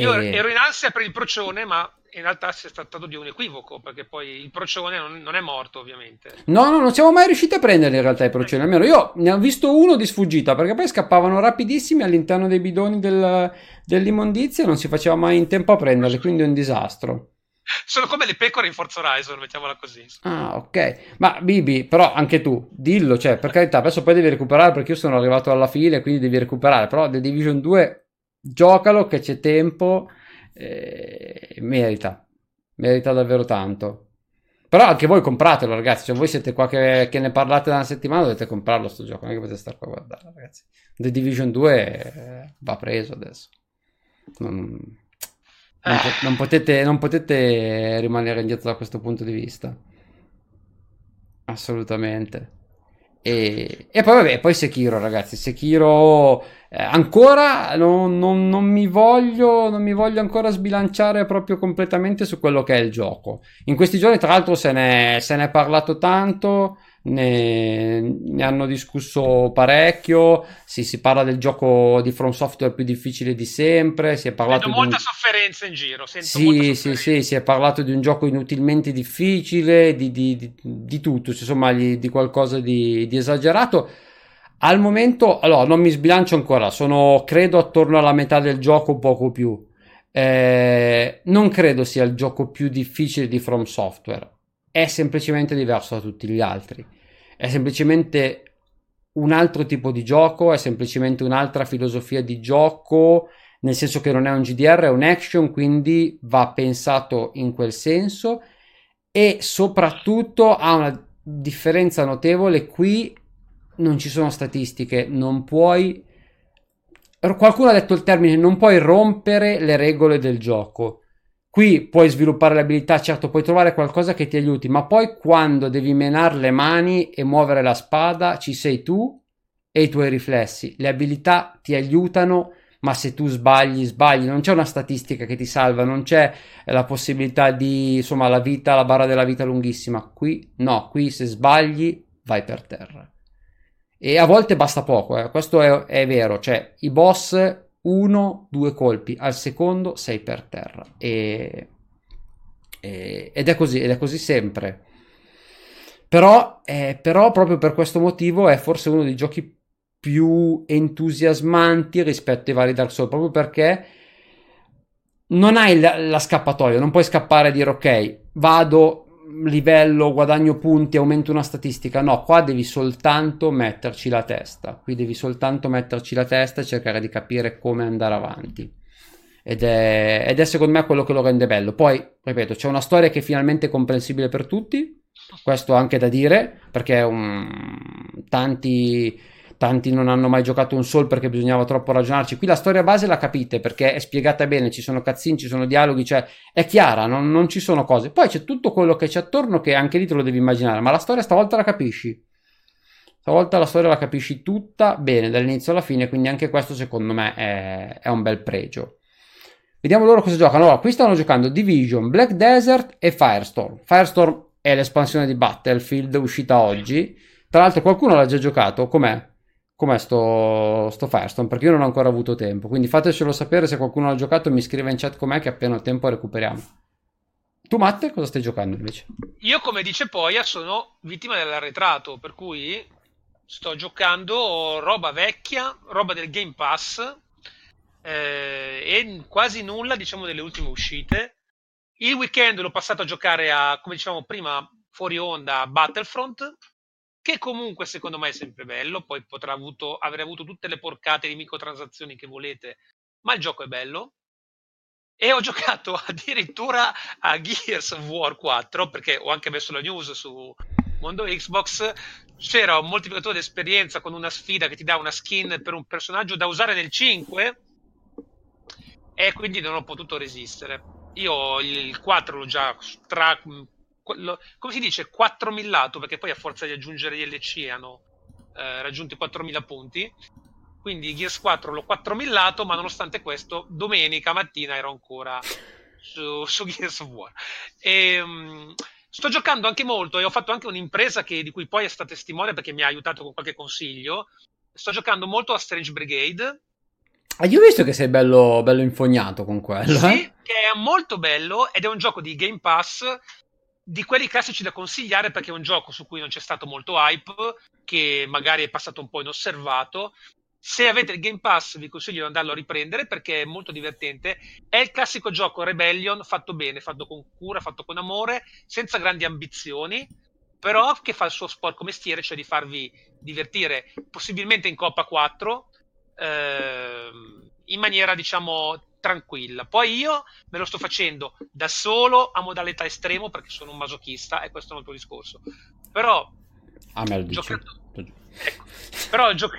Io e... ero in ansia per il procione, ma in realtà si è trattato di un equivoco, perché poi il procione non, non, è morto, ovviamente. No, no, non siamo mai riusciti a prendere in realtà i procioni. Almeno io ne ho visto uno di sfuggita, perché poi scappavano rapidissimi all'interno dei bidoni del, dell'immondizia e non si faceva mai in tempo a prenderli, quindi è un disastro. Sono come le pecore in Forza Horizon, mettiamola così. Ah, ok. Ma Bibi, però anche tu, dillo, cioè, per carità, adesso poi devi recuperare perché io sono arrivato alla fine, quindi devi recuperare, però The Division 2 giocalo che c'è tempo eh, merita, merita davvero tanto. Però anche voi compratelo, ragazzi. Se voi siete qua che, che, ne parlate da una settimana, dovete comprarlo sto gioco. Non è che potete stare qua a guardare, ragazzi. The Division 2 eh, va preso adesso. Non, non, non, potete, non potete rimanere indietro da questo punto di vista. Assolutamente. E, e poi vabbè, poi Sekiro, ragazzi. Sekiro eh, ancora non, non, non, mi voglio, non mi voglio ancora sbilanciare proprio completamente su quello che è il gioco. In questi giorni, tra l'altro, se ne, se ne è parlato tanto. Ne, ne, hanno discusso parecchio. Sì, si parla del gioco di From Software più difficile di sempre. Si è parlato Vedo molta un... sofferenza in giro. sì, sì, sì, si è parlato di un gioco inutilmente difficile, di, di, di, di tutto, insomma, di, qualcosa di, esagerato. Al momento, allora, non mi sbilancio ancora, sono credo attorno alla metà del gioco, poco più. Eh, non credo sia il gioco più difficile di From Software, è semplicemente diverso da tutti gli altri. È semplicemente un altro tipo di gioco, è semplicemente un'altra filosofia di gioco, nel senso che non è un GDR, è un action, quindi va pensato in quel senso e soprattutto ha una differenza notevole qui non ci sono statistiche, non puoi... Qualcuno ha detto il termine, non puoi rompere le regole del gioco. Qui puoi sviluppare le abilità, certo puoi trovare qualcosa che ti aiuti, ma poi quando devi menare le mani e muovere la spada ci sei tu e i tuoi riflessi. Le abilità ti aiutano, ma se tu sbagli, sbagli, non c'è una statistica che ti salva, non c'è la possibilità di, insomma, la vita, la barra della vita lunghissima. Qui no, qui se sbagli vai per terra. E a volte basta poco, eh. questo è, è, vero, cioè i boss uno, due colpi, al secondo sei per terra. E, e, ed è così, ed è così sempre. Però, eh, però proprio per questo motivo è forse uno dei giochi più entusiasmanti rispetto ai vari Dark Souls, proprio perché non hai la, la scappatoia, non puoi scappare e dire ok, vado, livello, guadagno punti, aumento una statistica. No, qua devi soltanto metterci la testa. Qui devi soltanto metterci la testa e cercare di capire come andare avanti. Ed è, ed è secondo me quello che lo rende bello. Poi, ripeto, c'è una storia che è finalmente comprensibile per tutti. Questo anche da dire, perché um, tanti tanti non hanno mai giocato un Soul perché bisognava troppo ragionarci. Qui la storia base la capite perché è spiegata bene, ci sono cazzini, ci sono dialoghi, cioè è chiara, non, non, ci sono cose. Poi c'è tutto quello che c'è attorno che anche lì te lo devi immaginare, ma la storia stavolta la capisci. Stavolta la storia la capisci tutta bene dall'inizio alla fine, quindi anche questo secondo me è, è un bel pregio. Vediamo loro cosa giocano. Allora, qui stanno giocando Division, Black Desert e Firestorm. Firestorm è l'espansione di Battlefield uscita oggi. Tra l'altro qualcuno l'ha già giocato, com'è? Com'è sto, sto Firestone perché io non ho ancora avuto tempo quindi fatecelo sapere se qualcuno l'ha giocato mi scrive in chat com'è che appena ho tempo recuperiamo. Tu Matte cosa stai giocando invece? Io come dice Poia sono vittima dell'arretrato per cui sto giocando roba vecchia roba del Game Pass eh, e quasi nulla diciamo delle ultime uscite. Il weekend l'ho passato a giocare a come dicevamo prima fuori onda Battlefront che comunque secondo me è sempre bello, poi potrà avuto, aver avuto tutte le porcate di microtransazioni che volete, ma il gioco è bello. E ho giocato addirittura a Gears of War 4, perché ho anche messo la news su Mondo Xbox, c'era un moltiplicatore di esperienza con una sfida che ti dà una skin per un personaggio da usare nel 5 e quindi non ho potuto resistere. Io il 4 l'ho già tra come si dice, 4.000 perché poi a forza di aggiungere gli LC hanno eh, raggiunto i 4.000 punti. Quindi Gears 4 l'ho 4.000 ma nonostante questo, domenica mattina ero ancora su, su Gears of War. E, um, sto giocando anche molto e ho fatto anche un'impresa che, di cui poi è stata testimone perché mi ha aiutato con qualche consiglio. Sto giocando molto a Strange Brigade. Ah, io ho visto che sei bello, bello infognato con quello. Sì, eh? che è molto bello ed è un gioco di Game Pass di quelli classici da consigliare perché è un gioco su cui non c'è stato molto hype, che magari è passato un po' inosservato. Se avete il Game Pass vi consiglio di andarlo a riprendere perché è molto divertente. È il classico gioco Rebellion fatto bene, fatto con cura, fatto con amore, senza grandi ambizioni, però che fa il suo sporco mestiere, cioè di farvi divertire, possibilmente in Coppa 4, ehm, in maniera diciamo tranquilla. Poi io me lo sto facendo da solo a modalità estremo perché sono un masochista e questo è un altro discorso. Però a me lo. Giocato, ecco, però gio-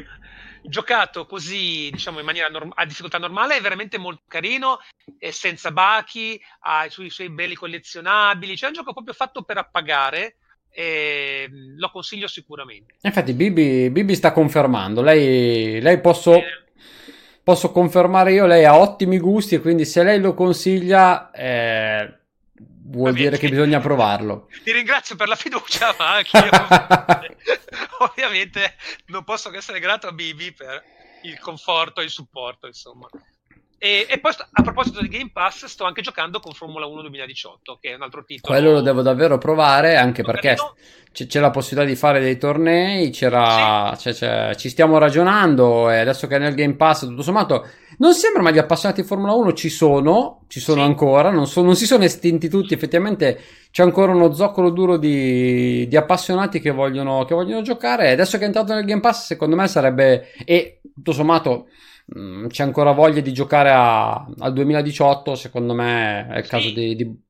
giocato così, diciamo, in maniera norm- a difficoltà normale è veramente molto carino, è senza bachi, ha i suoi, i suoi belli collezionabili, cioè è un gioco proprio fatto per appagare e lo consiglio sicuramente. Infatti Bibi, Bibi sta confermando, lei, lei posso... Eh, posso confermare io, lei ha ottimi gusti e quindi se lei lo consiglia eh, vuol dire che bisogna provarlo. Ti ringrazio per la fiducia, ma anche io ovviamente non posso che essere grato a Bibi per il conforto e il supporto, insomma. E, e, poi a proposito di Game Pass, sto anche giocando con Formula 1 2018, che è un altro titolo. Quello lo devo davvero provare, anche perché c- c'è la possibilità di fare dei tornei. C'era, sì. c'è, c'è, ci stiamo ragionando. E adesso che è nel Game Pass, tutto sommato, non sembra, ma gli appassionati di Formula 1 ci sono, ci sono sì. ancora. Non, so, non, si sono estinti tutti. Effettivamente c'è ancora uno zoccolo duro di, di appassionati che vogliono, che vogliono giocare. E adesso che è entrato nel Game Pass, secondo me sarebbe. E tutto sommato Mm, c'è ancora voglia di giocare a, al 2018, secondo me è il caso sì. di, di,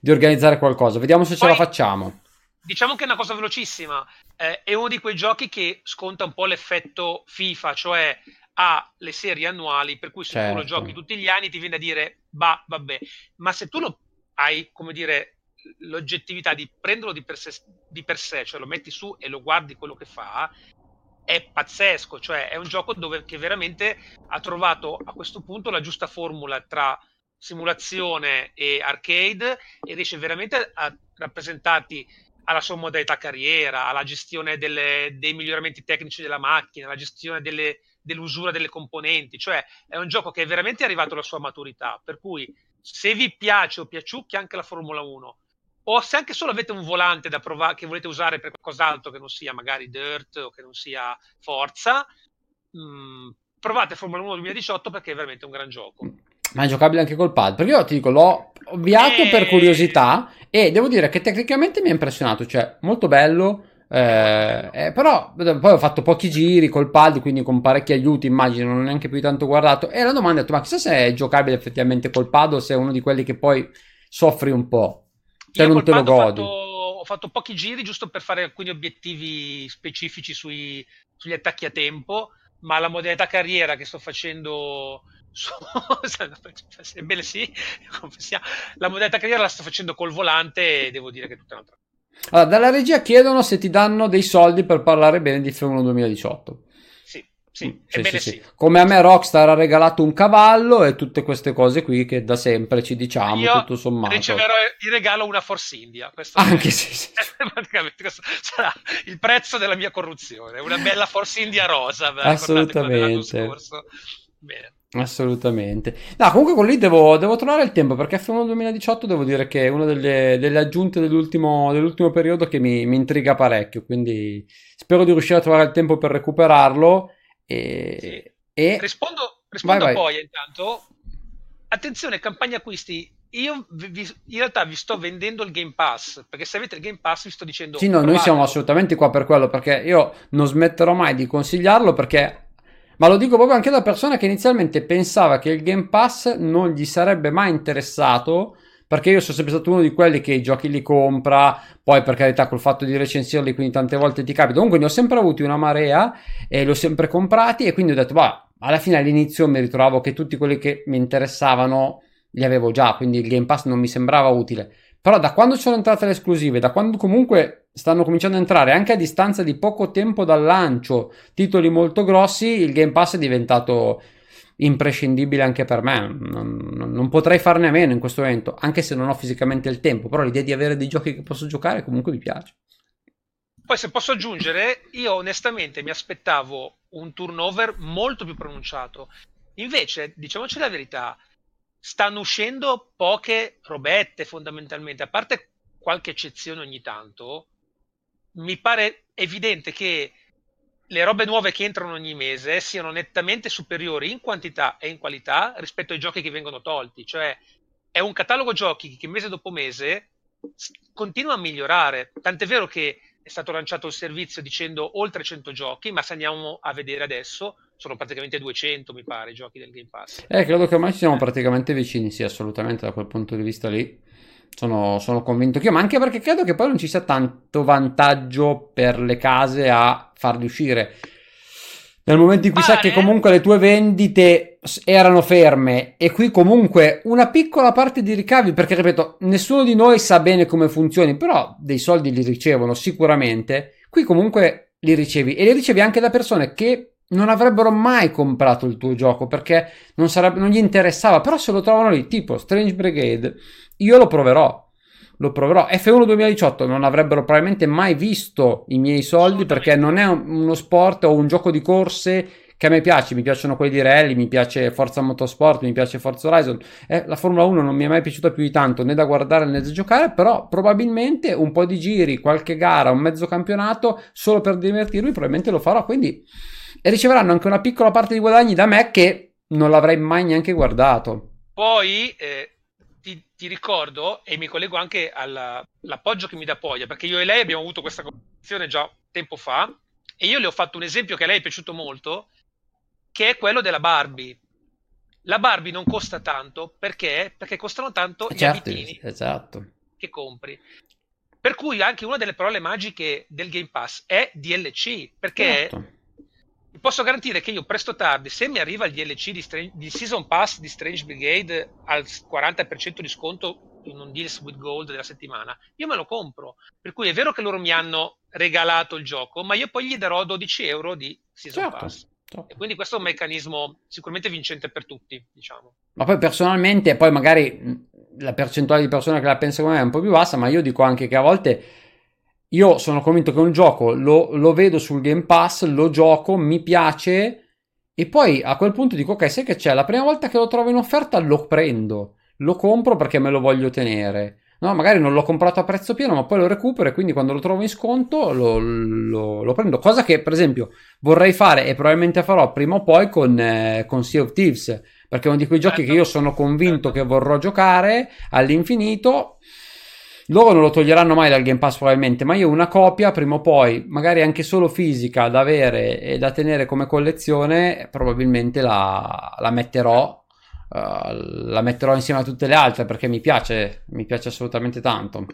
di, organizzare qualcosa. Vediamo se Poi, ce la facciamo. Diciamo che è una cosa velocissima, eh, è uno di quei giochi che sconta un po' l'effetto FIFA, cioè ha le serie annuali, per cui se certo. tu lo certo. giochi tutti gli anni ti viene a dire, bah, vabbè, ma se tu lo hai, come dire, l'oggettività di prenderlo di per, sé, di per sé, cioè lo metti su e lo guardi quello che fa, è pazzesco, cioè è un gioco dove, che veramente ha trovato a questo punto la giusta formula tra simulazione e arcade e riesce veramente a rappresentarti alla sua modalità carriera, alla gestione delle, dei miglioramenti tecnici della macchina, alla gestione delle, dell'usura delle componenti, cioè è un gioco che è veramente arrivato alla sua maturità, per cui se vi piace o piaciucchia anche la Formula 1 o se anche solo avete un volante da provare che volete usare per qualcos'altro che non sia magari Dirt o che non sia Forza, mh, mm, provate Formula 1 2018 perché è veramente un gran gioco. Ma è giocabile anche col pad? Perché io ti dico, l'ho avviato e... per eh. curiosità e devo dire che tecnicamente mi ha impressionato, cioè molto bello. Eh, eh, però poi ho fatto pochi giri col pad, quindi con parecchi aiuti, immagino, non ho neanche più tanto guardato. E la domanda è: ma chissà se è giocabile effettivamente col pad o se è uno di quelli che poi soffri un po'. Cioè, non te lo godi. Ho fatto, ho fatto, pochi giri giusto per fare alcuni obiettivi specifici sui, sugli attacchi a tempo, ma la modalità carriera che sto facendo su... Ebbene sì, la modalità carriera la sto facendo col volante e devo dire che è tutta un'altra cosa. Allora, dalla regia chiedono se ti danno dei soldi per parlare bene di F1 2018. Sì, mm, sì, sì, sì, Come a me Rockstar ha regalato un cavallo e tutte queste cose qui che da sempre ci diciamo Io tutto sommato. riceverò in regalo una Force India. Questo Anche sì, sì. praticamente questo sarà il prezzo della mia corruzione. Una bella Force India rosa. Assolutamente. Bene. Assolutamente. No, comunque con lì devo, devo, trovare il tempo perché F1 2018 devo dire che è una delle, delle aggiunte dell'ultimo, dell'ultimo, periodo che mi, mi intriga parecchio. Quindi spero di riuscire a trovare il tempo per recuperarlo e, sì. e... Rispondo, rispondo vai, poi vai. intanto. Attenzione, campagna acquisti. Io vi, in realtà vi sto vendendo il Game Pass perché se avete il Game Pass vi sto dicendo. Sì, no, noi siamo assolutamente qua per quello perché io non smetterò mai di consigliarlo perché. Ma lo dico proprio anche da persona che inizialmente pensava che il Game Pass non gli sarebbe mai interessato perché io sono sempre stato uno di quelli che i giochi li compra, poi per carità col fatto di recensirli, quindi tante volte ti capita. Comunque ne ho sempre avuti una marea e li ho sempre comprati e quindi ho detto, bah, alla fine all'inizio mi ritrovavo che tutti quelli che mi interessavano li avevo già, quindi il Game Pass non mi sembrava utile. Però da quando sono entrate le esclusive, da quando comunque stanno cominciando a entrare anche a distanza di poco tempo dal lancio titoli molto grossi, il Game Pass è diventato imprescindibile anche per me. Non, non, non, potrei farne a meno in questo momento, anche se non ho fisicamente il tempo. Però l'idea di avere dei giochi che posso giocare comunque mi piace. Poi, se posso aggiungere, io onestamente mi aspettavo un turnover molto più pronunciato. Invece, diciamoci la verità, stanno uscendo poche robette fondamentalmente, a parte qualche eccezione ogni tanto, mi pare evidente che le robe nuove che entrano ogni mese siano nettamente superiori in quantità e in qualità rispetto ai giochi che vengono tolti. Cioè, è un catalogo giochi che mese dopo mese continua a migliorare. Tant'è vero che è stato lanciato il servizio dicendo oltre 100 giochi, ma se andiamo a vedere adesso sono praticamente 200, mi pare, i giochi del Game Pass. Eh, credo che ormai siamo praticamente vicini, sì, assolutamente da quel punto di vista lì. Sono, sono convinto che io, ma anche perché credo che poi non ci sia tanto vantaggio per le case a farli uscire. Nel momento in cui sai che comunque le tue vendite erano ferme e qui comunque una piccola parte di ricavi, perché ripeto, nessuno di noi sa bene come funzioni, però dei soldi li ricevono sicuramente. Qui comunque li ricevi e li ricevi anche da persone che non avrebbero mai comprato il tuo gioco perché non, sarebbe, non gli interessava, però se lo trovano lì, tipo Strange Brigade, io lo proverò. Lo proverò. F1 2018 non avrebbero probabilmente mai visto i miei soldi perché non è uno sport o un gioco di corse che a me piace. Mi piacciono quelli di rally, mi piace Forza Motorsport, mi piace Forza Horizon. Eh, la Formula 1 non mi è mai piaciuta più di tanto né da guardare né da giocare, però probabilmente un po' di giri, qualche gara, un mezzo campionato solo per divertirmi, probabilmente lo farò. Quindi riceveranno anche una piccola parte di guadagni da me che non l'avrei mai neanche guardato. Poi eh, ti, ti, ricordo e mi collego anche all'appoggio che mi dà Poglia, perché io e lei abbiamo avuto questa conversazione già tempo fa e io le ho fatto un esempio che a lei è piaciuto molto, che è quello della Barbie. La Barbie non costa tanto perché, perché costano tanto gli certo, abitini esatto. che compri. Per cui anche una delle parole magiche del Game Pass è DLC, perché certo posso garantire che io presto o tardi, se mi arriva il DLC di, Strange, di Season Pass di Strange Brigade al 40% di sconto in un Deals with Gold della settimana, io me lo compro. Per cui è vero che loro mi hanno regalato il gioco, ma io poi gli darò 12 euro di Season certo, Pass. Certo. E quindi questo è un meccanismo sicuramente vincente per tutti, diciamo. Ma poi personalmente, poi magari la percentuale di persone che la pensa come me è un po' più bassa, ma io dico anche che a volte io sono convinto che un gioco lo, lo, vedo sul Game Pass, lo gioco, mi piace e poi a quel punto dico ok, sai che c'è, la prima volta che lo trovo in offerta lo prendo, lo compro perché me lo voglio tenere. No, magari non l'ho comprato a prezzo pieno, ma poi lo recupero e quindi quando lo trovo in sconto lo, lo, lo prendo. Cosa che, per esempio, vorrei fare e probabilmente farò prima o poi con, eh, con Sea of Thieves, perché è uno di quei giochi che io sono convinto che vorrò giocare all'infinito loro non lo toglieranno mai dal Game Pass probabilmente, ma io una copia prima o poi, magari anche solo fisica da avere e da tenere come collezione, probabilmente la, la metterò. Uh, la metterò insieme a tutte le altre perché mi piace, mi piace assolutamente tanto.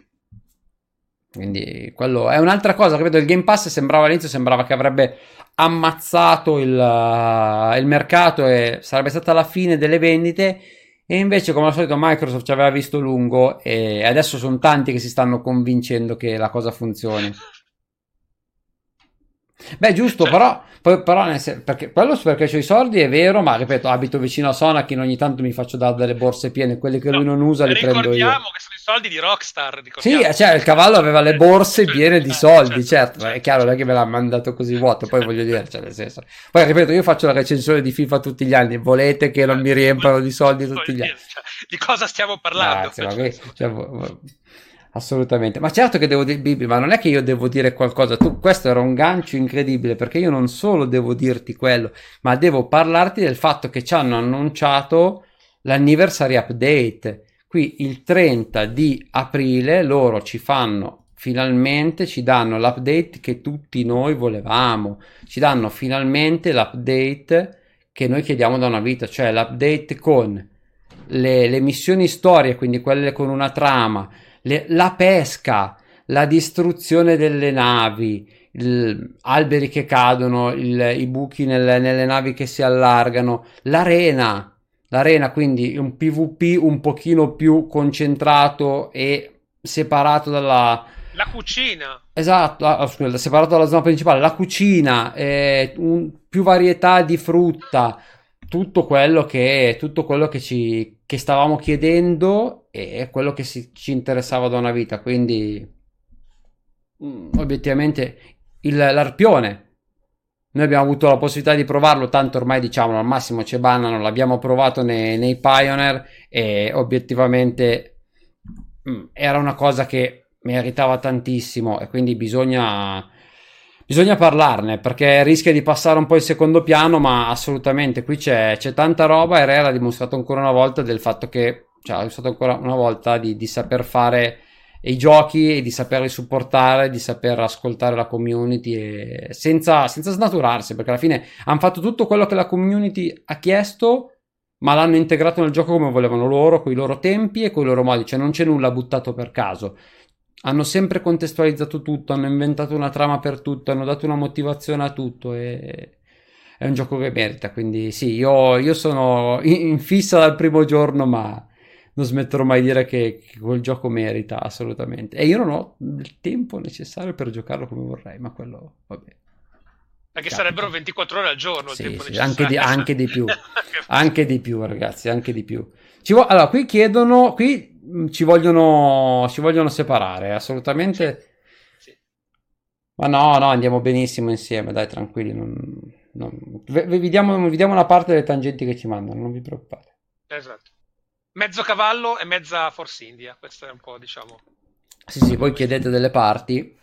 Quindi quello è un'altra cosa che vedo. Il Game Pass sembrava all'inizio sembrava che avrebbe ammazzato il, uh, il mercato e sarebbe stata la fine delle vendite. E invece, come al solito, Microsoft ci aveva visto lungo e adesso sono tanti che si stanno convincendo che la cosa funzioni. Beh, giusto, però, però perché, quello perché ho i soldi è vero, ma ripeto, abito vicino a Sonakin, ogni tanto mi faccio dare delle borse piene, quelle che no, lui non usa li prendo io. Ricordiamo che sono i soldi di Rockstar. Sì, cioè il cavallo aveva le borse piene di soldi, certo, certo, è chiaro, non è che me l'ha mandato così vuoto, poi voglio dire, cioè nel senso. Poi ripeto, io faccio la recensione di FIFA tutti gli anni, volete che non mi riempano di soldi tutti gli anni? Cioè, di cosa stiamo parlando? Grazie, ma qui, cioè, Assolutamente, ma certo che devo dire, Bibi, ma non è che io devo dire qualcosa, tu, questo era un gancio incredibile perché io non solo devo dirti quello, ma devo parlarti del fatto che ci hanno annunciato l'anniversary update. Qui il 30 di aprile loro ci fanno finalmente, ci danno l'update che tutti noi volevamo, ci danno finalmente l'update che noi chiediamo da una vita, cioè l'update con le, le missioni storie, quindi quelle con una trama le, la pesca, la distruzione delle navi, il, alberi che cadono, il, i buchi nel, nelle navi che si allargano, l'arena, l'arena quindi un PvP un pochino più concentrato e separato dalla... La cucina. Esatto, ah, scusa, separato dalla zona principale, la cucina, eh, un, più varietà di frutta, tutto quello che, tutto quello che, ci, che stavamo chiedendo e quello che si, ci interessava da una vita. Quindi, mm, obiettivamente, il, l'arpione Noi abbiamo avuto la possibilità di provarlo, tanto ormai diciamo al massimo ci bannano, l'abbiamo provato nei, nei Pioneer e obiettivamente mh, mm, era una cosa che meritava tantissimo e quindi bisogna, bisogna parlarne perché rischia di passare un po' in secondo piano, ma assolutamente qui c'è, c'è tanta roba e Rare ha dimostrato ancora una volta del fatto che, cioè ha dimostrato ancora una volta di, di saper fare i giochi e di saperli supportare, di saper ascoltare la community senza, senza snaturarsi, perché alla fine hanno fatto tutto quello che la community ha chiesto, ma l'hanno integrato nel gioco come volevano loro, con i loro tempi e con i loro modi, cioè non c'è nulla buttato per caso. Hanno sempre contestualizzato tutto, hanno inventato una trama per tutto, hanno dato una motivazione a tutto e è un gioco che merita. Quindi sì, io, io sono in fissa dal primo giorno, ma non smetterò mai di dire che, che, quel gioco merita assolutamente. E io non ho il tempo necessario per giocarlo come vorrei, ma quello, vabbè. Perché Capita. sarebbero 24 ore al giorno sì, sì, anche, di, anche di, più. anche di più, ragazzi, anche di più. Ci vo- allora, qui chiedono, qui ci vogliono, ci vogliono separare, assolutamente. Sì. Sì. Ma no, no, andiamo benissimo insieme, dai, tranquilli. Non, non... Vi, diamo, vi diamo una parte delle tangenti che ci mandano, non vi preoccupate. Esatto mezzo cavallo e mezza Force India. Questo è un po', diciamo. Sì, sì, voi chiedete delle parti.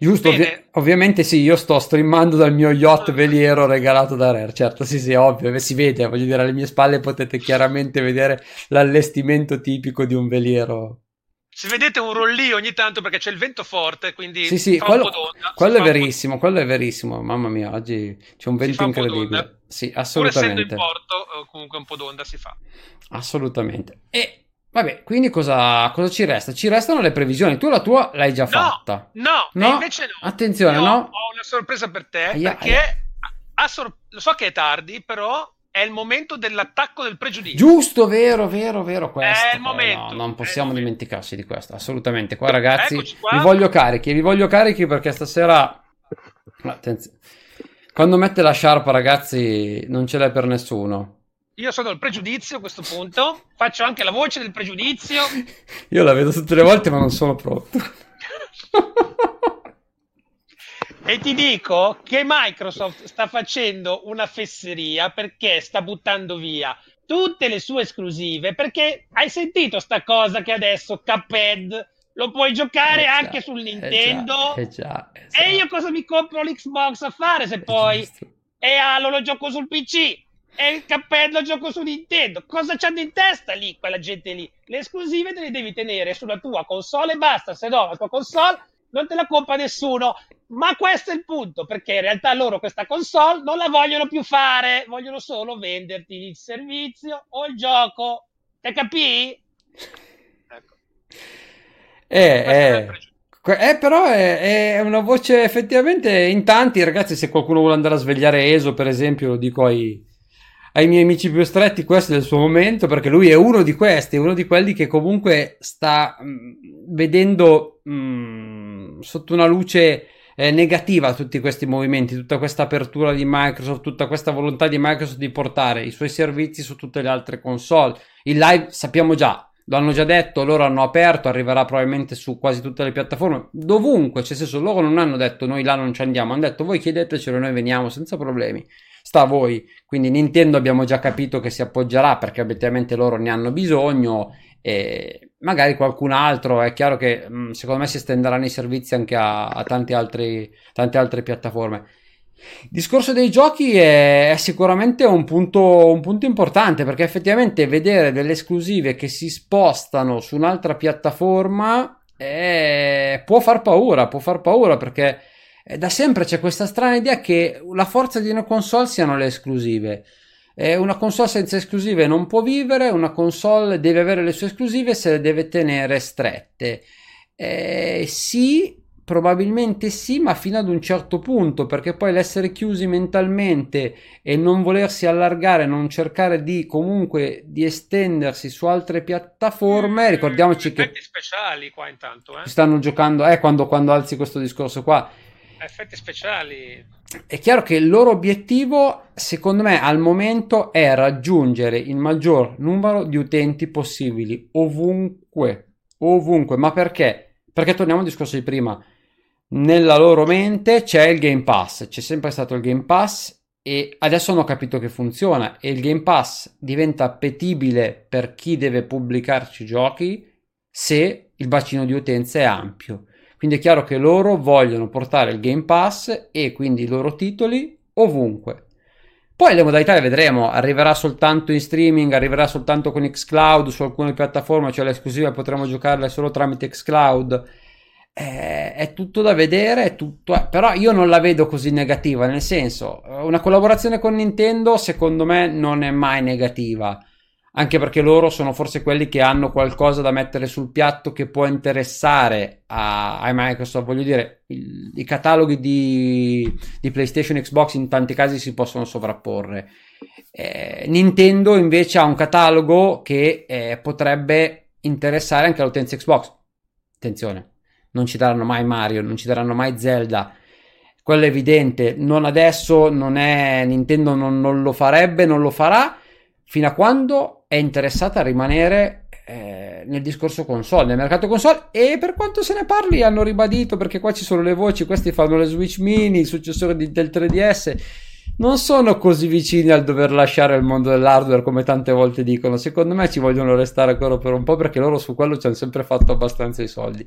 Giusto, ovvi- ovviamente sì, io sto streamando dal mio yacht veliero regalato da Rare, certo, sì, sì, ovvio, si vede, voglio dire, alle mie spalle potete chiaramente vedere l'allestimento tipico di un veliero. Se vedete un rollì ogni tanto perché c'è il vento forte, quindi sì, sì, quello, quello è verissimo, quello è verissimo, mamma mia, oggi c'è un vento incredibile. Sì, assolutamente. Pur essendo in porto, eh, comunque un po' d'onda si fa. Assolutamente. E vabbè, quindi cosa, cosa, ci resta? Ci restano le previsioni. Tu la tua l'hai già no, fatta. No, no, invece no. Attenzione, Io no. Ho una sorpresa per te aia, perché aia. Sor- lo so che è tardi, però è il momento dell'attacco del pregiudizio. Giusto, vero, vero, vero. Questo, è il momento. No, non possiamo dimenticarci di questo, assolutamente. Qua, ragazzi, qua. vi voglio carichi, vi voglio carichi perché stasera. Attenzione. Quando mette la sciarpa, ragazzi, non ce l'è per nessuno. Io sono il pregiudizio a questo punto, faccio anche la voce del pregiudizio. Io la vedo tutte le volte, ma non sono pronto. e ti dico che Microsoft sta facendo una fesseria perché sta buttando via tutte le sue esclusive. Perché hai sentito sta cosa che adesso Cuphead lo puoi giocare eh già, anche sul Nintendo. Eh già, eh già, E io cosa mi compro l'Xbox a fare se poi e Halo lo gioco sul PC e il cappello lo gioco su Nintendo? Cosa c'hanno in testa lì quella gente lì? Le esclusive te le devi tenere sulla tua console e basta, se no la tua console non te la compra nessuno. Ma questo è il punto, perché in realtà loro questa console non la vogliono più fare, vogliono solo venderti il servizio o il gioco. Te capì? Eh, eh, eh, però è, è, una voce effettivamente in tanti, ragazzi, se qualcuno vuole andare a svegliare Eso, per esempio, lo dico ai, ai miei amici più stretti, questo è il suo momento, perché lui è uno di questi, uno di quelli che comunque sta mh, mm, vedendo mh, mm, sotto una luce eh, negativa tutti questi movimenti, tutta questa apertura di Microsoft, tutta questa volontà di Microsoft di portare i suoi servizi su tutte le altre console. Il live sappiamo già, lo hanno già detto, loro hanno aperto, arriverà probabilmente su quasi tutte le piattaforme, dovunque, cioè senso loro non hanno detto noi là non ci andiamo, hanno detto voi chiedetecelo noi veniamo senza problemi, sta a voi, quindi Nintendo abbiamo già capito che si appoggerà perché obiettivamente loro ne hanno bisogno e magari qualcun altro, è chiaro che mm, secondo me si estenderanno i servizi anche a, a altri, tante altre piattaforme. Il discorso dei giochi è, è sicuramente un punto, un punto, importante perché effettivamente vedere delle esclusive che si spostano su un'altra piattaforma è, può far paura, può far paura perché da sempre c'è questa strana idea che la forza di una console siano le esclusive. Una console senza esclusive non può vivere, una console deve avere le sue esclusive se le deve tenere strette. Eh, sì, Probabilmente sì, ma fino ad un certo punto, perché poi l'essere chiusi mentalmente e non volersi allargare, non cercare di comunque di estendersi su altre piattaforme, mm, ricordiamoci che... Effetti speciali qua intanto, eh? Stanno giocando, eh, quando, quando alzi questo discorso qua. Effetti speciali. È chiaro che il loro obiettivo, secondo me, al momento è raggiungere il maggior numero di utenti possibili, ovunque, ovunque. Ma perché? Perché torniamo al discorso di prima nella loro mente c'è il Game Pass, c'è sempre stato il Game Pass e adesso hanno capito che funziona e il Game Pass diventa appetibile per chi deve pubblicarci giochi se il bacino di utenza è ampio. Quindi è chiaro che loro vogliono portare il Game Pass e quindi i loro titoli ovunque. Poi le modalità le vedremo, arriverà soltanto in streaming, arriverà soltanto con Xcloud su alcune piattaforme, cioè le esclusive potremo giocarle solo tramite Xcloud. Eh, è tutto da vedere, è tutto, però io non la vedo così negativa, nel senso, una collaborazione con Nintendo secondo me non è mai negativa anche perché loro sono forse quelli che hanno qualcosa da mettere sul piatto che può interessare a, Microsoft. Voglio dire, il, i cataloghi di, di, PlayStation Xbox in tanti casi si possono sovrapporre. Eh, Nintendo invece ha un catalogo che eh, potrebbe interessare anche all'utenza Xbox. Attenzione, non ci daranno mai Mario, non ci daranno mai Zelda. Quello è evidente, non adesso, non è Nintendo non, non lo farebbe, non lo farà fino a quando è interessata a rimanere eh, nel discorso console, nel mercato console e per quanto se ne parli hanno ribadito perché qua ci sono le voci, questi fanno le Switch Mini, il successore di, del 3DS non sono così vicini al dover lasciare il mondo dell'hardware come tante volte dicono. Secondo me ci vogliono restare ancora per un po' perché loro su quello ci hanno sempre fatto abbastanza i soldi.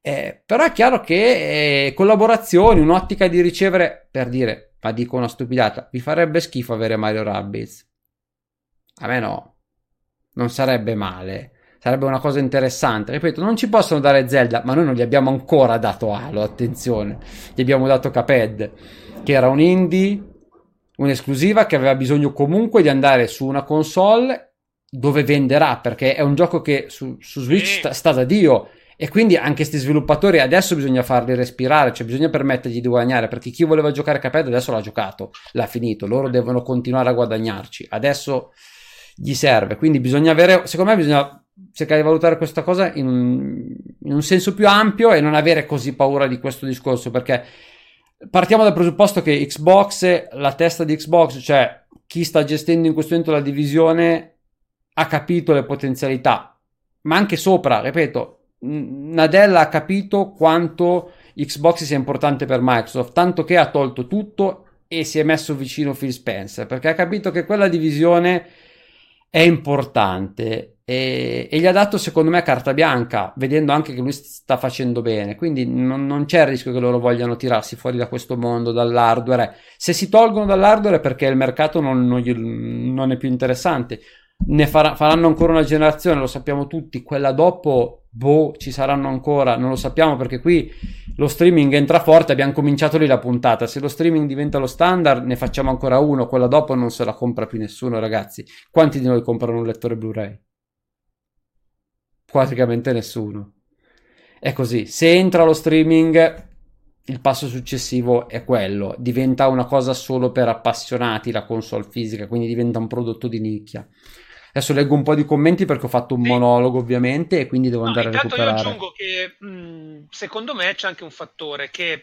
Eh, però è chiaro che eh, collaborazioni, un'ottica di ricevere, per dire, ma dico una stupidata, vi farebbe schifo avere Mario Rabbids. A me no. Non sarebbe male. Sarebbe una cosa interessante. Ripeto, non ci possono dare Zelda, ma noi non gli abbiamo ancora dato Halo, attenzione. Gli abbiamo dato Caped, che era un indie, un'esclusiva che aveva bisogno comunque di andare su una console dove venderà, perché è un gioco che su, su Switch sta, sta da Dio. E quindi anche questi sviluppatori adesso bisogna farli respirare, cioè bisogna permettergli di guadagnare, perché chi voleva giocare Caped adesso l'ha giocato, l'ha finito, loro devono continuare a guadagnarci. Adesso gli serve. Quindi bisogna avere, secondo me bisogna cercare di valutare questa cosa in un, in un senso più ampio e non avere così paura di questo discorso perché partiamo dal presupposto che Xbox, la testa di Xbox, cioè chi sta gestendo in questo momento la divisione, ha capito le potenzialità, ma anche sopra, ripeto, Nadella ha capito quanto Xbox sia importante per Microsoft, tanto che ha tolto tutto e si è messo vicino Phil Spencer, perché ha capito che quella divisione è importante e, e, gli ha dato secondo me carta bianca vedendo anche che lui sta facendo bene. Quindi non, non, c'è il rischio che loro vogliano tirarsi fuori da questo mondo dall'hardware. Se si tolgono dall'hardware è perché il mercato non, non, gli, non è più interessante. Ne farà, faranno ancora una generazione lo sappiamo tutti. Quella dopo boh ci saranno ancora non lo sappiamo perché qui lo streaming entra forte, abbiamo cominciato lì la puntata. Se lo streaming diventa lo standard, ne facciamo ancora uno, quella dopo non se la compra più nessuno, ragazzi. Quanti di noi comprano un lettore Blu-ray? Praticamente nessuno. È così, se entra lo streaming, il passo successivo è quello, diventa una cosa solo per appassionati la console fisica, quindi diventa un prodotto di nicchia. Adesso leggo un po' di commenti perché ho fatto un sì. monologo ovviamente e quindi devo no, andare a recuperare. Io aggiungo che mh, secondo me c'è anche un fattore che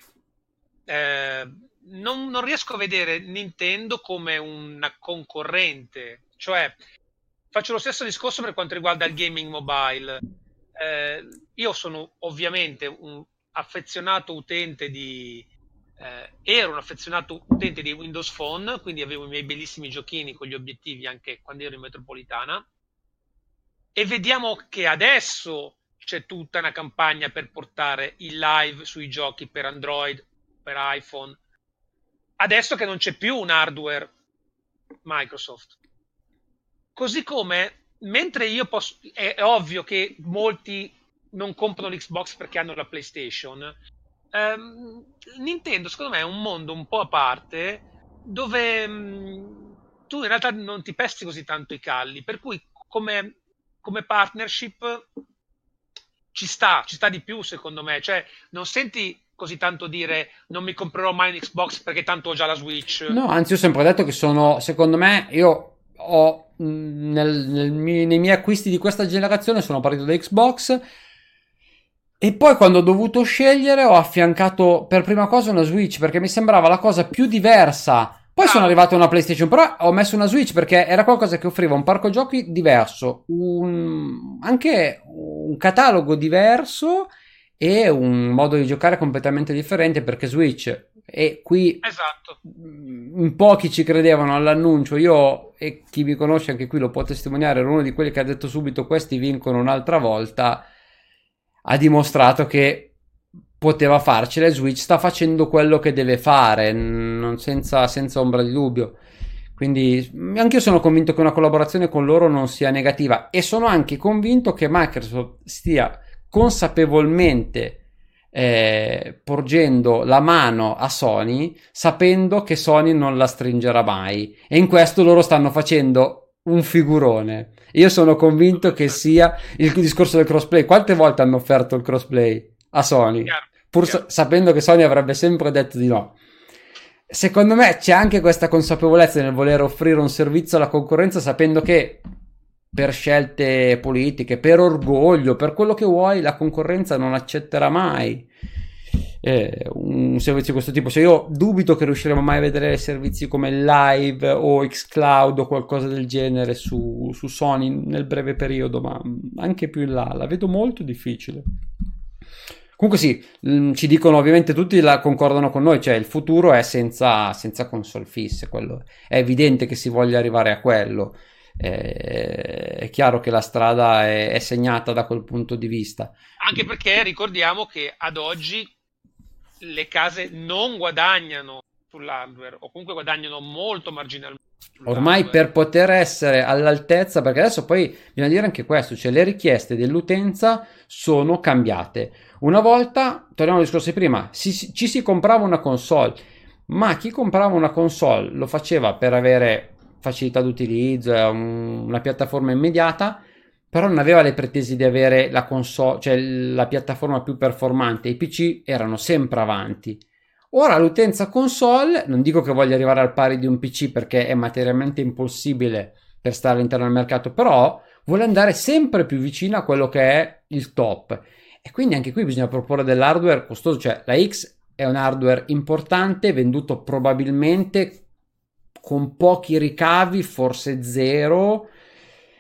eh, non, non, riesco a vedere Nintendo come una concorrente, cioè faccio lo stesso discorso per quanto riguarda il gaming mobile. Eh, io sono ovviamente un affezionato utente di, eh, ero un affezionato utente di Windows Phone, quindi avevo i miei bellissimi giochini con gli obiettivi anche quando ero in metropolitana. E vediamo che adesso c'è tutta una campagna per portare il live sui giochi per Android, per iPhone. Adesso che non c'è più un hardware Microsoft. Così come, mentre io posso, è ovvio che molti non comprano l'Xbox perché hanno la PlayStation, ehm, Nintendo secondo me è un mondo un po' a parte dove mh, mm, tu in realtà non ti pesti così tanto i calli, per cui come, come partnership ci sta, ci sta di più secondo me, cioè non senti così tanto dire non mi comprerò mai un Xbox perché tanto ho già la Switch. No, anzi ho sempre detto che sono, secondo me, io ho mm, nel, nel, nei miei acquisti di questa generazione sono partito da Xbox e poi quando ho dovuto scegliere ho affiancato per prima cosa una Switch perché mi sembrava la cosa più diversa. Poi sono arrivato a una PlayStation, però ho messo una Switch perché era qualcosa che offriva un parco giochi diverso, un, anche un catalogo diverso e un modo di giocare completamente differente perché Switch e qui esatto. in pochi ci credevano all'annuncio io e chi mi conosce anche qui lo può testimoniare ero uno di quelli che ha detto subito questi vincono un'altra volta ha dimostrato che poteva farcela e Switch sta facendo quello che deve fare senza, senza ombra di dubbio. Quindi anche io sono convinto che una collaborazione con loro non sia negativa e sono anche convinto che Microsoft stia consapevolmente eh, porgendo la mano a Sony sapendo che Sony non la stringerà mai. E in questo loro stanno facendo un figurone io sono convinto che sia il discorso del crossplay. Quante volte hanno offerto il crossplay a Sony? Pur sa- sapendo che Sony avrebbe sempre detto di no. Secondo me c'è anche questa consapevolezza nel voler offrire un servizio alla concorrenza sapendo che per scelte politiche, per orgoglio, per quello che vuoi, la concorrenza non accetterà mai eh, un servizio di questo tipo. Cioè, io dubito che riusciremo mai a vedere servizi come Live o Xcloud o qualcosa del genere su, su Sony nel breve periodo, ma anche più in là, la vedo molto difficile. Comunque sì, mm, ci dicono ovviamente tutti, la concordano con noi, cioè il futuro è senza, senza console fisse, quello, è evidente che si voglia arrivare a quello eh, è chiaro che la strada è, è, segnata da quel punto di vista. Anche perché ricordiamo che ad oggi le case non guadagnano sull'hardware o comunque guadagnano molto marginalmente. Ormai per poter essere all'altezza, perché adesso poi bisogna dire anche questo, cioè le richieste dell'utenza sono cambiate. Una volta, torniamo al discorso di prima, si, ci si comprava una console, ma chi comprava una console lo faceva per avere facilità d'utilizzo, un, una piattaforma immediata, però non aveva le pretese di avere la console, cioè la piattaforma più performante. I PC erano sempre avanti. Ora l'utenza console, non dico che voglia arrivare al pari di un PC perché è materialmente impossibile per stare all'interno del mercato, però vuole andare sempre più vicino a quello che è il top. E quindi anche qui bisogna proporre dell'hardware costoso, cioè la X è un hardware importante, venduto probabilmente con pochi ricavi, forse zero.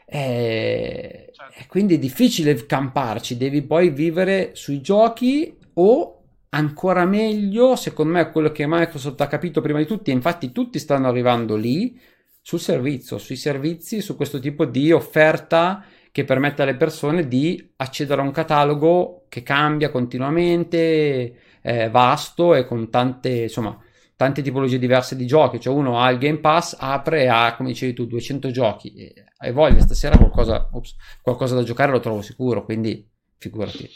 E, certo. e quindi è difficile camparci, devi poi vivere sui giochi o ancora meglio, secondo me, quello che Microsoft ha capito prima di tutti, e infatti tutti stanno arrivando lì, sul servizio, sui servizi, su questo tipo di offerta che permette alle persone di accedere a un catalogo che cambia continuamente, è vasto e con tante, insomma, tante tipologie diverse di giochi, cioè uno ha il Game Pass, apre e ha, come dicevi tu, 200 giochi, e hai voglia stasera qualcosa, ops, qualcosa da giocare lo trovo sicuro, quindi figurati,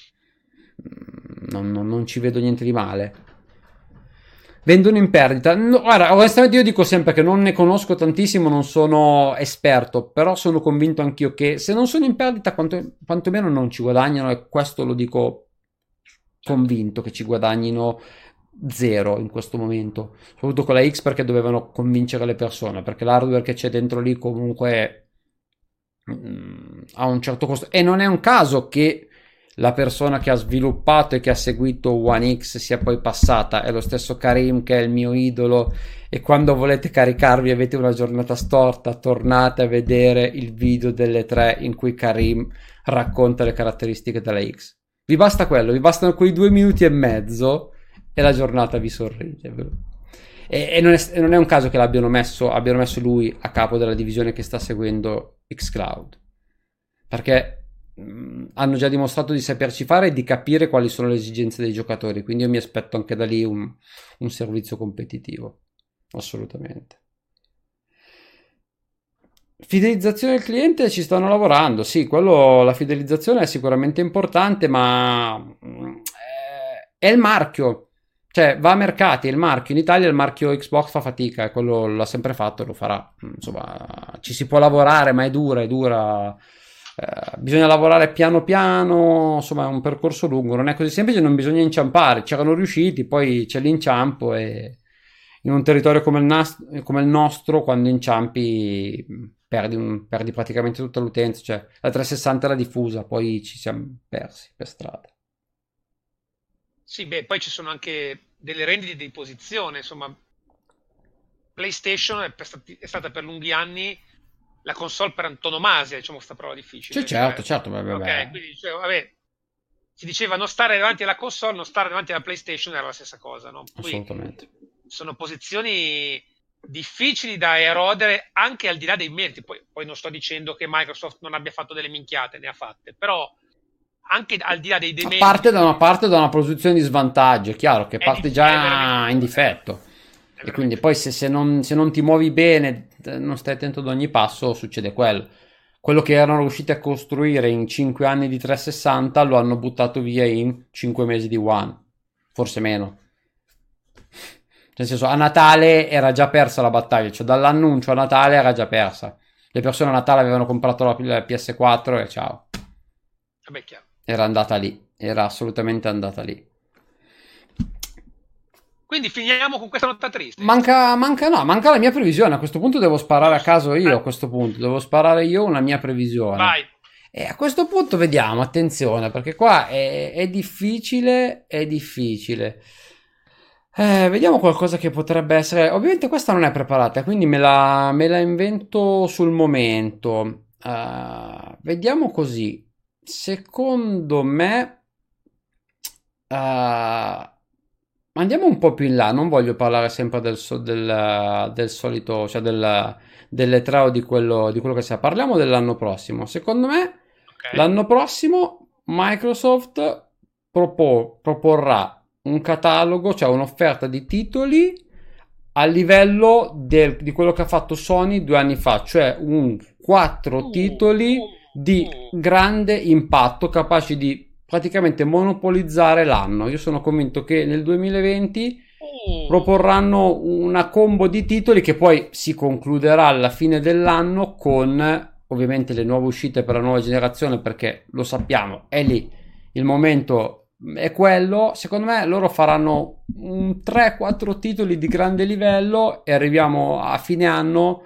mm, non, non, non ci vedo niente di male. Vendono in perdita. No, guarda, onestamente io dico sempre che non ne conosco tantissimo, non sono esperto, però sono convinto anch'io che se non sono in perdita, quanto, quantomeno non ci guadagnano e questo lo dico convinto che ci guadagnino zero in questo momento, soprattutto con la X perché dovevano convincere le persone, perché l'hardware che c'è dentro lì comunque mm, ha un certo costo. E non è un caso che la persona che ha sviluppato e che ha seguito One X sia poi passata, è lo stesso Karim che è il mio idolo e quando volete caricarvi avete una giornata storta, tornate a vedere il video delle tre in cui Karim racconta le caratteristiche della X. Vi basta quello, vi bastano quei due minuti e mezzo e la giornata vi sorride. E, e, non è, e, non è, un caso che l'abbiano messo, abbiano messo lui a capo della divisione che sta seguendo Xcloud, perché mh, hanno già dimostrato di saperci fare e di capire quali sono le esigenze dei giocatori, quindi io mi aspetto anche da lì un, un servizio competitivo, assolutamente. Fidelizzazione del cliente ci stanno lavorando, sì, quello, la fidelizzazione è sicuramente importante, ma è, è il marchio cioè, va a mercati, il marchio in Italia il marchio Xbox fa fatica, e quello l'ha sempre fatto e lo farà. Insomma, ci si può lavorare, ma è dura, è dura. Eh, bisogna lavorare piano piano, insomma, è un percorso lungo, non è così semplice, non bisogna inciampare. C'erano riusciti, poi c'è l'inciampo e in un territorio come il, nas- come il nostro, quando inciampi perdi, un, perdi praticamente tutta l'utenza, cioè la 360 era diffusa, poi ci siamo persi per strada. Sì, beh, poi ci sono anche delle rendite di posizione, insomma, PlayStation è, stati, è stata per lunghi anni la console per antonomasia, diciamo, questa prova difficile. Sì, certo, cioè, certo, vabbè, Ok, quindi, cioè, vabbè, si diceva non stare davanti alla console, non stare davanti alla PlayStation era la stessa cosa. No? Poi Assolutamente. Sono posizioni difficili da erodere anche al di là dei meriti. Poi, poi, non sto dicendo che Microsoft non abbia fatto delle minchiate, ne ha fatte, però anche al di là dei demeriti. Parte da una parte da una posizione di svantaggio, è chiaro che parte già in difetto. E quindi poi se, se, non, se, non, ti muovi bene, non stai attento ad ogni passo, succede quello. Quello che erano riusciti a costruire in 5 anni di 360 lo hanno buttato via in 5 mesi di One, forse meno. Nel senso, a Natale era già persa la battaglia, cioè dall'annuncio a Natale era già persa. Le persone a Natale avevano comprato la PS4 e ciao. Vabbè, chiaro. Era andata lì, era assolutamente andata lì. Quindi finiamo con questa nota triste. Manca, manca, no, manca la mia previsione. A questo punto devo sparare a caso io. A questo punto devo sparare io una mia previsione. Vai. E a questo punto vediamo, attenzione, perché qua è, è difficile, è difficile. Eh, vediamo qualcosa che potrebbe essere. Ovviamente questa non è preparata, quindi me la, me la invento sul momento. Uh, vediamo così. Secondo me. Uh, andiamo un po' più in là. Non voglio parlare sempre del, del, del solito, cioè del, o di quello, di quello che sia. Parliamo dell'anno prossimo. Secondo me, okay. l'anno prossimo Microsoft propor- proporrà un catalogo, cioè un'offerta di titoli a livello del, di quello che ha fatto Sony due anni fa, cioè un quattro uh, titoli uh, di uh. grande impatto capaci di praticamente monopolizzare l'anno. Io sono convinto che nel 2020 proporranno una combo di titoli che poi si concluderà alla fine dell'anno con ovviamente le nuove uscite per la nuova generazione perché lo sappiamo, è lì il momento è quello. Secondo me loro faranno 3-4 titoli di grande livello e arriviamo a fine anno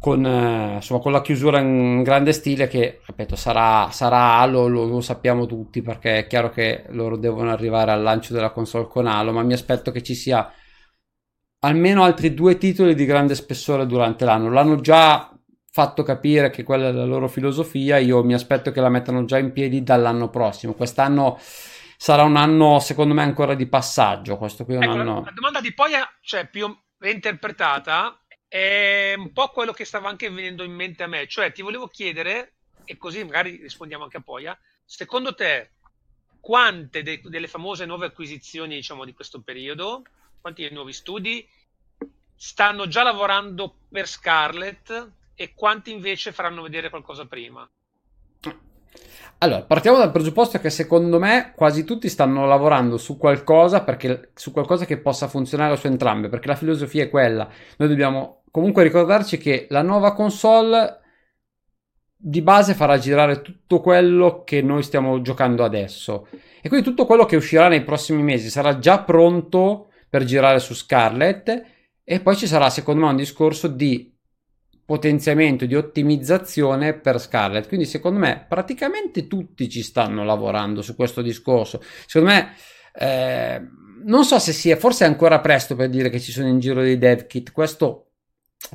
con, eh, insomma, con la chiusura in grande stile che, ripeto, sarà, sarà Halo, lo, lo, sappiamo tutti perché è chiaro che loro devono arrivare al lancio della console con Halo, ma mi aspetto che ci sia almeno altri due titoli di grande spessore durante l'anno. L'hanno già fatto capire che quella è la loro filosofia, io mi aspetto che la mettano già in piedi dall'anno prossimo. Quest'anno sarà un anno, secondo me, ancora di passaggio. Questo qui è un ecco, anno... La domanda di poi, cioè, più reinterpretata, è un po' quello che stava anche venendo in mente a me. Cioè, ti volevo chiedere, e così magari rispondiamo anche a Poia, secondo te quante de- delle famose nuove acquisizioni, diciamo, di questo periodo, quanti nuovi studi stanno già lavorando per Scarlett e quanti invece faranno vedere qualcosa prima? Allora, partiamo dal presupposto che secondo me quasi tutti stanno lavorando su qualcosa, perché, su qualcosa che possa funzionare su entrambe, perché la filosofia è quella. Noi dobbiamo comunque ricordarci che la nuova console di base farà girare tutto quello che noi stiamo giocando adesso. E quindi tutto quello che uscirà nei prossimi mesi sarà già pronto per girare su Scarlett. E poi ci sarà, secondo me, un discorso di potenziamento, di ottimizzazione per Scarlett. Quindi secondo me praticamente tutti ci stanno lavorando su questo discorso. Secondo me eh, non so se sia, forse è ancora presto per dire che ci sono in giro dei dev kit, questo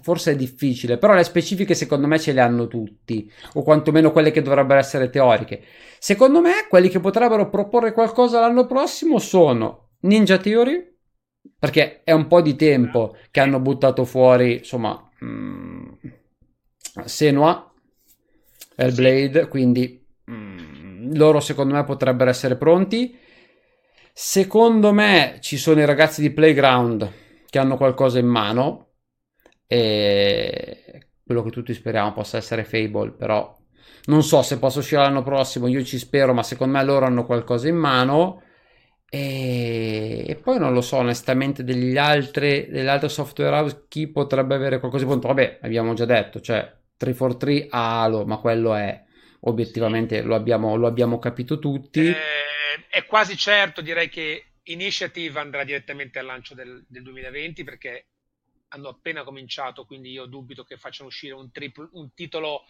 forse è difficile, però le specifiche secondo me ce le hanno tutti, o quantomeno quelle che dovrebbero essere teoriche. Secondo me quelli che potrebbero proporre qualcosa l'anno prossimo sono Ninja Theory, perché è un po' di tempo che hanno buttato fuori, insomma, mh, mm, Senua, Hellblade, quindi mh, mm, loro secondo me potrebbero essere pronti. Secondo me ci sono i ragazzi di Playground che hanno qualcosa in mano e quello che tutti speriamo possa essere Fable, però non so se possa uscire l'anno prossimo, io ci spero, ma secondo me loro hanno qualcosa in mano. E, e, poi non lo so onestamente degli altri, delle altre software house chi potrebbe avere qualcosa di punto. Vabbè, abbiamo già detto, cioè 343 Halo, ma quello è obiettivamente lo abbiamo, lo abbiamo capito tutti. Eh, è quasi certo, direi che Initiative andrà direttamente al lancio del, del 2020 perché hanno appena cominciato, quindi io dubito che facciano uscire un, triplo, un titolo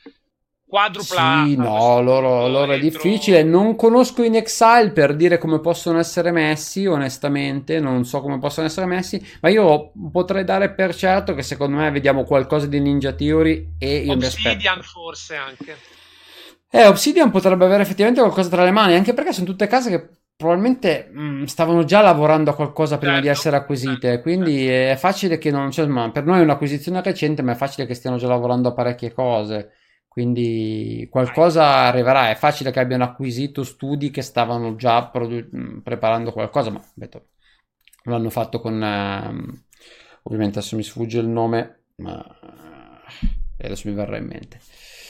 quadrupla. Sì, no, loro, loro è difficile. Non conosco in Exile per dire come possono essere messi, onestamente, non so come possono essere messi, ma io potrei dare per certo che secondo me vediamo qualcosa di Ninja Theory e Obsidian forse anche. Eh, Obsidian potrebbe avere effettivamente qualcosa tra le mani, anche perché sono tutte case che probabilmente mh, mm, stavano già lavorando a qualcosa prima certo, di essere acquisite, certo, quindi certo. è facile che non... Cioè, per noi è un'acquisizione recente, ma è facile che stiano già lavorando a parecchie cose. Quindi qualcosa arriverà, è facile che abbiano acquisito studi che stavano già produ- mm, preparando qualcosa, ma detto, l'hanno fatto con... Uh, ovviamente adesso mi sfugge il nome, ma adesso mi verrà in mente.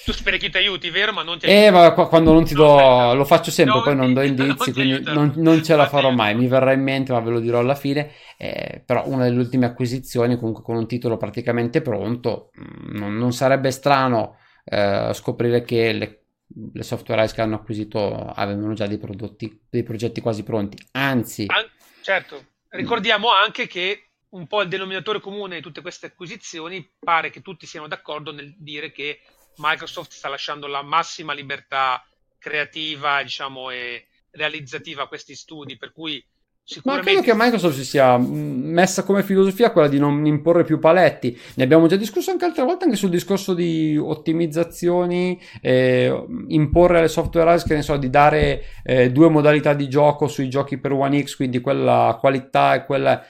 Tu speri che ti aiuti, vero? Ma non ti aiuti. Eh, ma quando non ti do, no, lo faccio sempre, no, poi non do indizi, non quindi non, non, ce la farò mai. Mi verrà in mente, ma ve lo dirò alla fine. Eh, però una delle ultime acquisizioni, comunque con un titolo praticamente pronto, mm, non, non sarebbe strano eh, scoprire che le, le software house che hanno acquisito avevano già dei prodotti, dei progetti quasi pronti. Anzi, An- certo, ricordiamo anche che un po' il denominatore comune di tutte queste acquisizioni pare che tutti siano d'accordo nel dire che Microsoft sta lasciando la massima libertà creativa diciamo, e realizzativa a questi studi, per cui Sicuramente... Ma credo che Microsoft si sia mm, messa come filosofia quella di non imporre più paletti. Ne abbiamo già discusso anche altre volte, anche sul discorso di ottimizzazioni, eh, imporre alle software house, che ne so, di dare eh, due modalità di gioco sui giochi per One X, quindi quella qualità e quella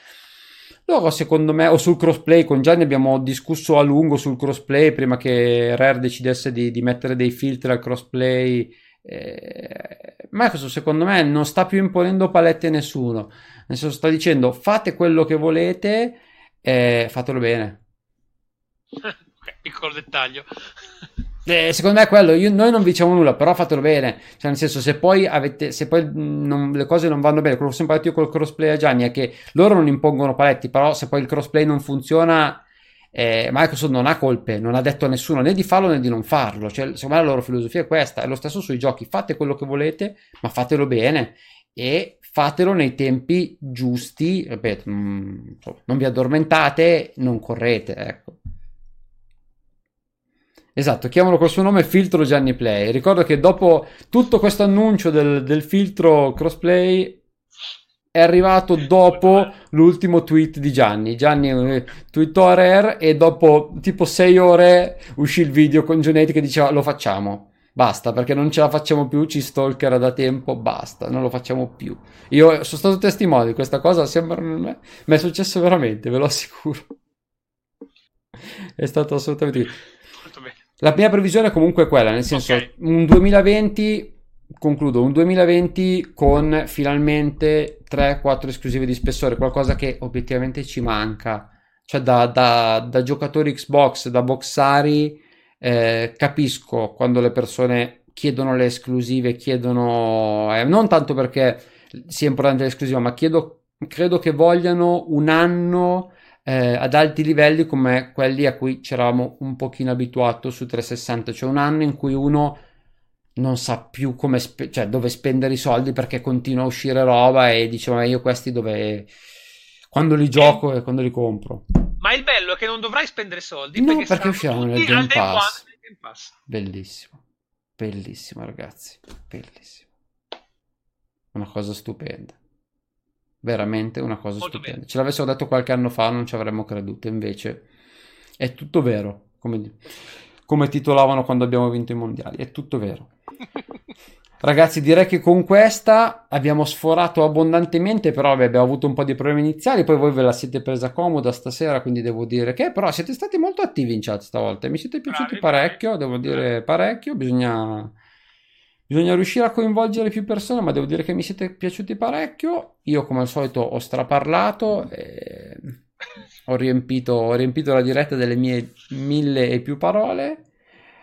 loro, secondo me, o sul crossplay, con Gianni abbiamo discusso a lungo sul crossplay prima che Rare decidesse di, di mettere dei filtri al crossplay. Eh, Microsoft, secondo me, non sta più imponendo paletti a nessuno. Nel senso, sta dicendo fate quello che volete e fatelo bene. Piccolo dettaglio. Eh, secondo me è quello, io, noi non diciamo nulla, però fatelo bene. Cioè, nel senso, se poi, avete, se poi non, le cose non vanno bene, quello che ho sempre detto io col crossplay a Gianni è che loro non impongono paletti, però se poi il crossplay non funziona, eh, Microsoft non ha colpe, non ha detto a nessuno né di farlo né di non farlo. Cioè, secondo me la loro filosofia è questa. È lo stesso sui giochi, fate quello che volete, ma fatelo bene e fatelo nei tempi giusti. Ripeto, mm, non vi addormentate, non correte, ecco. Esatto, chiamalo col suo nome filtro Gianni Play. Ricordo che dopo tutto questo annuncio del, del filtro crossplay è arrivato dopo l'ultimo tweet di Gianni. Gianni tweetò a Rare e dopo tipo 6 ore uscì il video con Gianetti che diceva lo facciamo. Basta, perché non ce la facciamo più, ci stalker da tempo, basta, non lo facciamo più. Io sono stato testimone di questa cosa, sembra... mi è successo veramente, ve lo assicuro. È stato assolutamente... La mia previsione comunque è quella, nel senso okay. un 2020, concludo, un 2020 con finalmente 3-4 esclusive di spessore, qualcosa che obiettivamente ci manca. Cioè da, da, da giocatori Xbox, da boxari, eh, capisco quando le persone chiedono le esclusive, chiedono... Eh, non tanto perché sia importante l'esclusiva, ma chiedo, credo che vogliano un anno eh, ad alti livelli come quelli a cui ci eravamo un pochino abituati su 360, cioè un anno in cui uno non sa più come spe- cioè dove spendere i soldi perché continua a uscire roba e dice ma io questi dove quando li gioco e quando li compro. Ma il bello è che non dovrai spendere soldi no, perché, perché usciranno nel Game Pass. Game Pass. Bellissimo. Bellissimo ragazzi, bellissimo. Una cosa stupenda veramente una cosa Molto stupenda. Bene. Ce l'avessero detto qualche anno fa non ci avremmo creduto, invece è tutto vero, come, come titolavano quando abbiamo vinto i mondiali, è tutto vero. Ragazzi, direi che con questa abbiamo sforato abbondantemente, però abbiamo avuto un po' di problemi iniziali, poi voi ve la siete presa comoda stasera, quindi devo dire che però siete stati molto attivi in chat stavolta, mi siete piaciuti parecchio, devo dire parecchio, bisogna Bisogna riuscire a coinvolgere più persone, ma devo dire che mi siete piaciuti parecchio. Io, come al solito, ho straparlato e ho riempito, ho riempito la diretta delle mie mille e più parole.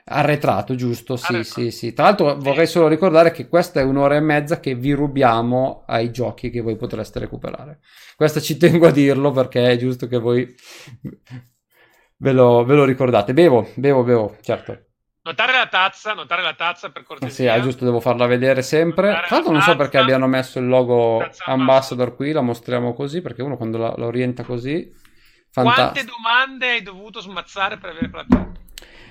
Arretrato, giusto? Sì, Arretrato. sì, sì. Tra l'altro vorrei solo ricordare che questa è un'ora e mezza che vi rubiamo ai giochi che voi potreste recuperare. Questo ci tengo a dirlo perché è giusto che voi ve lo, ve lo ricordate. Bevo, bevo, bevo, certo. Notare la tazza, notare la tazza per cortesia. Sì, è giusto, devo farla vedere sempre. Notare Tra l'altro non so perché abbiano messo il logo ambassador qui, la mostriamo così, perché uno quando la, la orienta così... Fanta... Quante domande hai dovuto smazzare per avere quella tazza?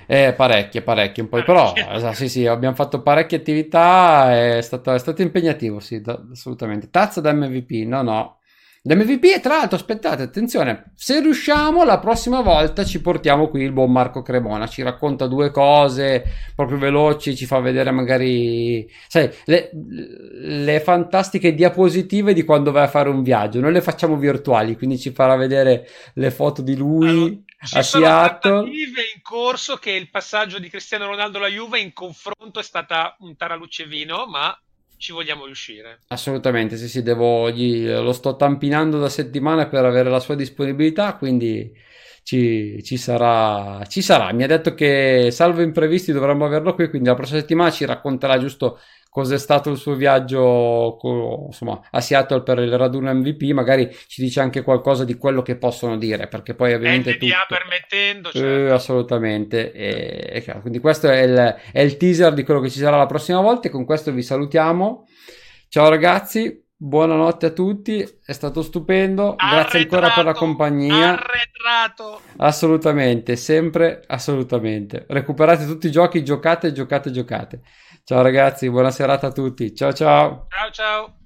Eh, parecchie, parecchie, un po'. Parecchie. Però, sì, sì, abbiamo fatto parecchie attività, è stato, è stato impegnativo, sì, da, assolutamente. Tazza da MVP, no, no. L'MVP e tra l'altro aspettate, attenzione, se riusciamo la prossima volta ci portiamo qui il buon Marco Cremona, ci racconta due cose proprio veloci, ci fa vedere magari, sai, le, le fantastiche diapositive di quando vai a fare un viaggio, noi le facciamo virtuali, quindi ci farà vedere le foto di lui. Allora ci a sono Seattle. in corso che il passaggio di Cristiano Ronaldo alla Juve in confronto è stata un taraluce vino, ma ci vogliamo riuscire. Assolutamente, sì, sì, devo, gli, lo sto tampinando da settimane per avere la sua disponibilità, quindi ci, ci, sarà, ci sarà. Mi ha detto che salvo imprevisti dovremmo averlo qui, quindi la prossima settimana ci racconterà giusto cos'è stato il suo viaggio insomma, a Seattle per il raduno MVP, magari ci dice anche qualcosa di quello che possono dire, perché poi ovviamente NDA tutto... permettendo, certo. eh, assolutamente. E, e, quindi questo è il, è il teaser di quello che ci sarà la prossima volta e con questo vi salutiamo. Ciao ragazzi, buonanotte a tutti, è stato stupendo, arretrato, grazie ancora per la compagnia. Arretrato. Assolutamente, sempre assolutamente. Recuperate tutti i giochi, giocate, giocate, giocate. Ciao ragazzi, buona serata a tutti. Ciao ciao. Ciao ciao.